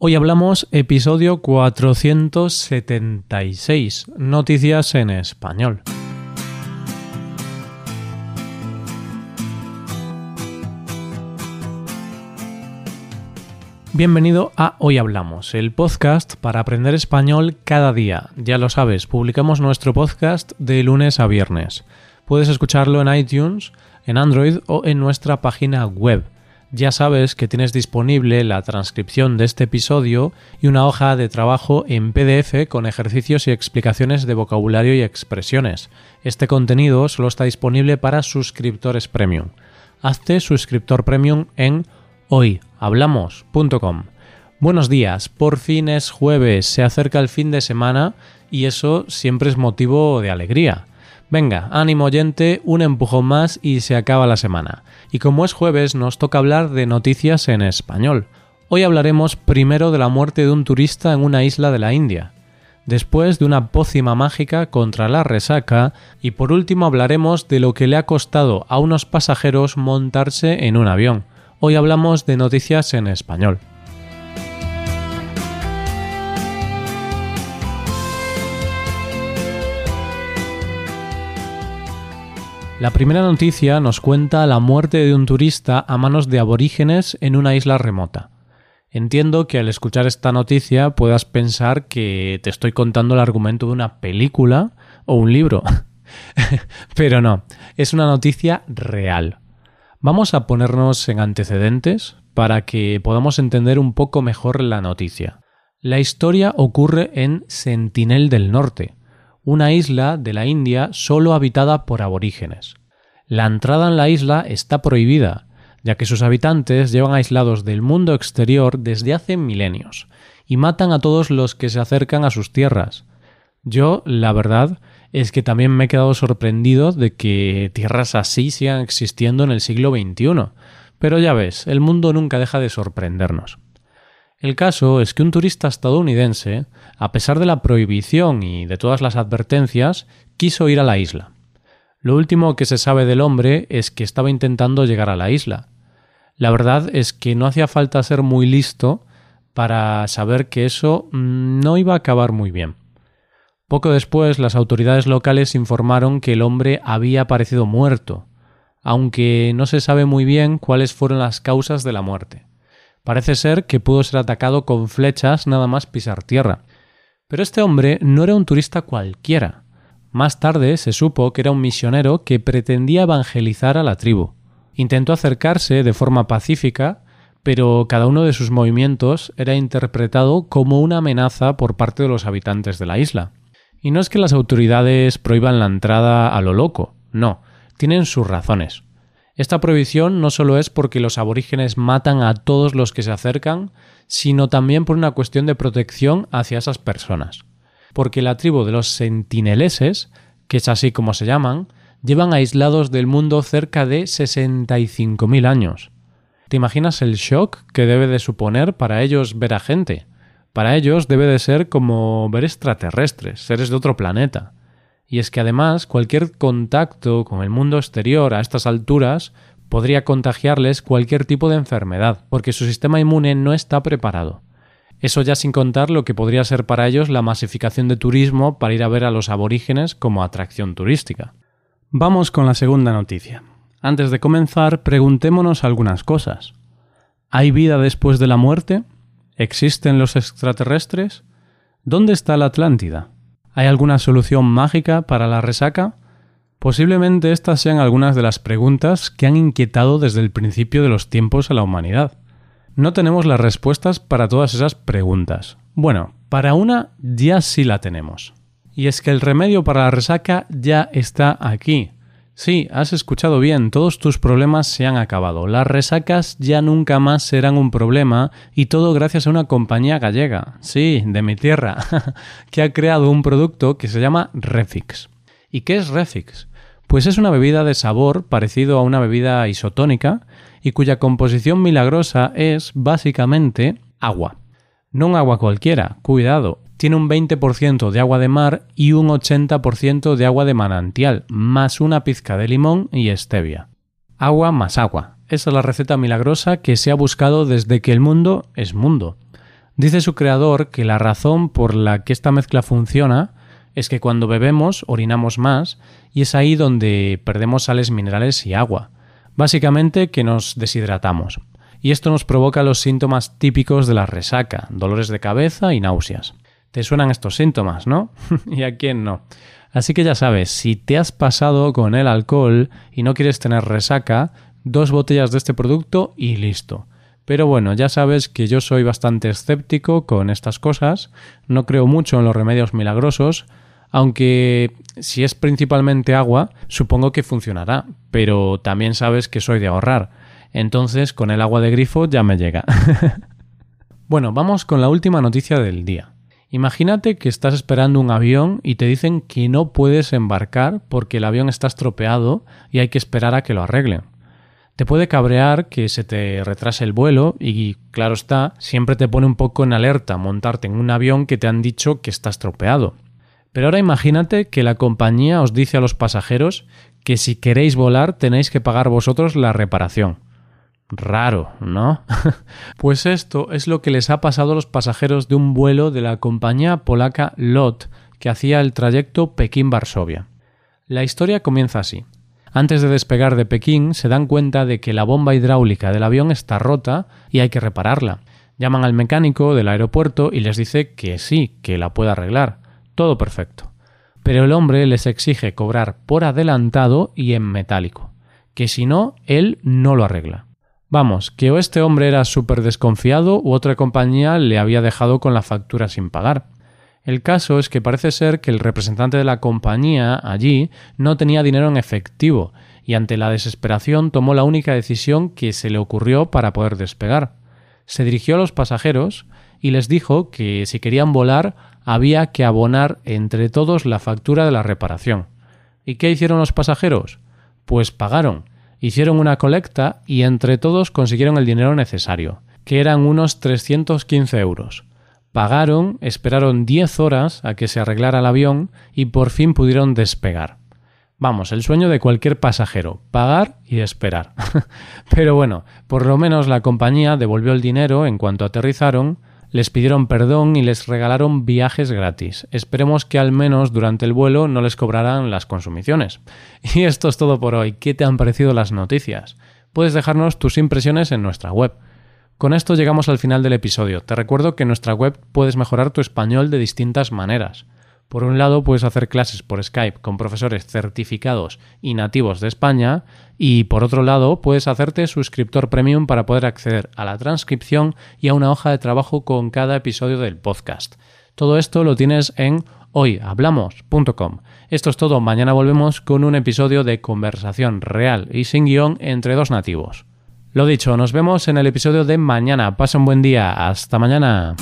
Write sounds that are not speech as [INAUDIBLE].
Hoy hablamos episodio 476, noticias en español. Bienvenido a Hoy Hablamos, el podcast para aprender español cada día. Ya lo sabes, publicamos nuestro podcast de lunes a viernes. Puedes escucharlo en iTunes, en Android o en nuestra página web ya sabes que tienes disponible la transcripción de este episodio y una hoja de trabajo en PDF con ejercicios y explicaciones de vocabulario y expresiones. Este contenido solo está disponible para suscriptores premium. Hazte suscriptor premium en hoyhablamos.com. Buenos días, por fin es jueves, se acerca el fin de semana y eso siempre es motivo de alegría. Venga, ánimo oyente, un empujón más y se acaba la semana. Y como es jueves, nos toca hablar de noticias en español. Hoy hablaremos primero de la muerte de un turista en una isla de la India, después de una pócima mágica contra la resaca y por último hablaremos de lo que le ha costado a unos pasajeros montarse en un avión. Hoy hablamos de noticias en español. La primera noticia nos cuenta la muerte de un turista a manos de aborígenes en una isla remota. Entiendo que al escuchar esta noticia puedas pensar que te estoy contando el argumento de una película o un libro. [LAUGHS] Pero no, es una noticia real. Vamos a ponernos en antecedentes para que podamos entender un poco mejor la noticia. La historia ocurre en Sentinel del Norte, una isla de la India solo habitada por aborígenes. La entrada en la isla está prohibida, ya que sus habitantes llevan aislados del mundo exterior desde hace milenios, y matan a todos los que se acercan a sus tierras. Yo, la verdad, es que también me he quedado sorprendido de que tierras así sigan existiendo en el siglo XXI, pero ya ves, el mundo nunca deja de sorprendernos. El caso es que un turista estadounidense, a pesar de la prohibición y de todas las advertencias, quiso ir a la isla. Lo último que se sabe del hombre es que estaba intentando llegar a la isla. La verdad es que no hacía falta ser muy listo para saber que eso no iba a acabar muy bien. Poco después las autoridades locales informaron que el hombre había aparecido muerto, aunque no se sabe muy bien cuáles fueron las causas de la muerte. Parece ser que pudo ser atacado con flechas nada más pisar tierra. Pero este hombre no era un turista cualquiera. Más tarde se supo que era un misionero que pretendía evangelizar a la tribu. Intentó acercarse de forma pacífica, pero cada uno de sus movimientos era interpretado como una amenaza por parte de los habitantes de la isla. Y no es que las autoridades prohíban la entrada a lo loco, no, tienen sus razones. Esta prohibición no solo es porque los aborígenes matan a todos los que se acercan, sino también por una cuestión de protección hacia esas personas. Porque la tribu de los sentineleses, que es así como se llaman, llevan aislados del mundo cerca de 65.000 años. ¿Te imaginas el shock que debe de suponer para ellos ver a gente? Para ellos debe de ser como ver extraterrestres, seres de otro planeta. Y es que además cualquier contacto con el mundo exterior a estas alturas podría contagiarles cualquier tipo de enfermedad, porque su sistema inmune no está preparado. Eso ya sin contar lo que podría ser para ellos la masificación de turismo para ir a ver a los aborígenes como atracción turística. Vamos con la segunda noticia. Antes de comenzar, preguntémonos algunas cosas. ¿Hay vida después de la muerte? ¿Existen los extraterrestres? ¿Dónde está la Atlántida? ¿Hay alguna solución mágica para la resaca? Posiblemente estas sean algunas de las preguntas que han inquietado desde el principio de los tiempos a la humanidad. No tenemos las respuestas para todas esas preguntas. Bueno, para una ya sí la tenemos. Y es que el remedio para la resaca ya está aquí. Sí, has escuchado bien, todos tus problemas se han acabado. Las resacas ya nunca más serán un problema y todo gracias a una compañía gallega, sí, de mi tierra, [LAUGHS] que ha creado un producto que se llama Refix. ¿Y qué es Refix? Pues es una bebida de sabor parecido a una bebida isotónica y cuya composición milagrosa es básicamente agua. No un agua cualquiera, cuidado, tiene un 20% de agua de mar y un 80% de agua de manantial, más una pizca de limón y stevia. Agua más agua. Esa es la receta milagrosa que se ha buscado desde que el mundo es mundo. Dice su creador que la razón por la que esta mezcla funciona es que cuando bebemos orinamos más y es ahí donde perdemos sales minerales y agua. Básicamente que nos deshidratamos. Y esto nos provoca los síntomas típicos de la resaca, dolores de cabeza y náuseas. ¿Te suenan estos síntomas, no? [LAUGHS] ¿Y a quién no? Así que ya sabes, si te has pasado con el alcohol y no quieres tener resaca, dos botellas de este producto y listo. Pero bueno, ya sabes que yo soy bastante escéptico con estas cosas, no creo mucho en los remedios milagrosos, aunque si es principalmente agua, supongo que funcionará, pero también sabes que soy de ahorrar, entonces con el agua de grifo ya me llega. [LAUGHS] bueno, vamos con la última noticia del día. Imagínate que estás esperando un avión y te dicen que no puedes embarcar porque el avión está estropeado y hay que esperar a que lo arreglen. Te puede cabrear que se te retrase el vuelo y, claro está, siempre te pone un poco en alerta montarte en un avión que te han dicho que está estropeado. Pero ahora imagínate que la compañía os dice a los pasajeros que si queréis volar tenéis que pagar vosotros la reparación. Raro, ¿no? [LAUGHS] pues esto es lo que les ha pasado a los pasajeros de un vuelo de la compañía polaca LOT que hacía el trayecto Pekín-Varsovia. La historia comienza así. Antes de despegar de Pekín se dan cuenta de que la bomba hidráulica del avión está rota y hay que repararla. Llaman al mecánico del aeropuerto y les dice que sí, que la puede arreglar. Todo perfecto. Pero el hombre les exige cobrar por adelantado y en metálico, que si no, él no lo arregla. Vamos, que o este hombre era súper desconfiado u otra compañía le había dejado con la factura sin pagar. El caso es que parece ser que el representante de la compañía allí no tenía dinero en efectivo y ante la desesperación tomó la única decisión que se le ocurrió para poder despegar. Se dirigió a los pasajeros y les dijo que si querían volar había que abonar entre todos la factura de la reparación. ¿Y qué hicieron los pasajeros? Pues pagaron, hicieron una colecta y entre todos consiguieron el dinero necesario, que eran unos 315 euros. Pagaron, esperaron 10 horas a que se arreglara el avión y por fin pudieron despegar. Vamos, el sueño de cualquier pasajero, pagar y esperar. [LAUGHS] Pero bueno, por lo menos la compañía devolvió el dinero en cuanto aterrizaron, les pidieron perdón y les regalaron viajes gratis. Esperemos que al menos durante el vuelo no les cobraran las consumiciones. [LAUGHS] Y esto es todo por hoy. ¿Qué te han parecido las noticias? Puedes dejarnos tus impresiones en nuestra web con esto llegamos al final del episodio. Te recuerdo que en nuestra web puedes mejorar tu español de distintas maneras. Por un lado, puedes hacer clases por Skype con profesores certificados y nativos de España y por otro lado, puedes hacerte suscriptor premium para poder acceder a la transcripción y a una hoja de trabajo con cada episodio del podcast. Todo esto lo tienes en hoyhablamos.com. Esto es todo, mañana volvemos con un episodio de conversación real y sin guion entre dos nativos. Lo dicho, nos vemos en el episodio de mañana. Pasa un buen día. Hasta mañana.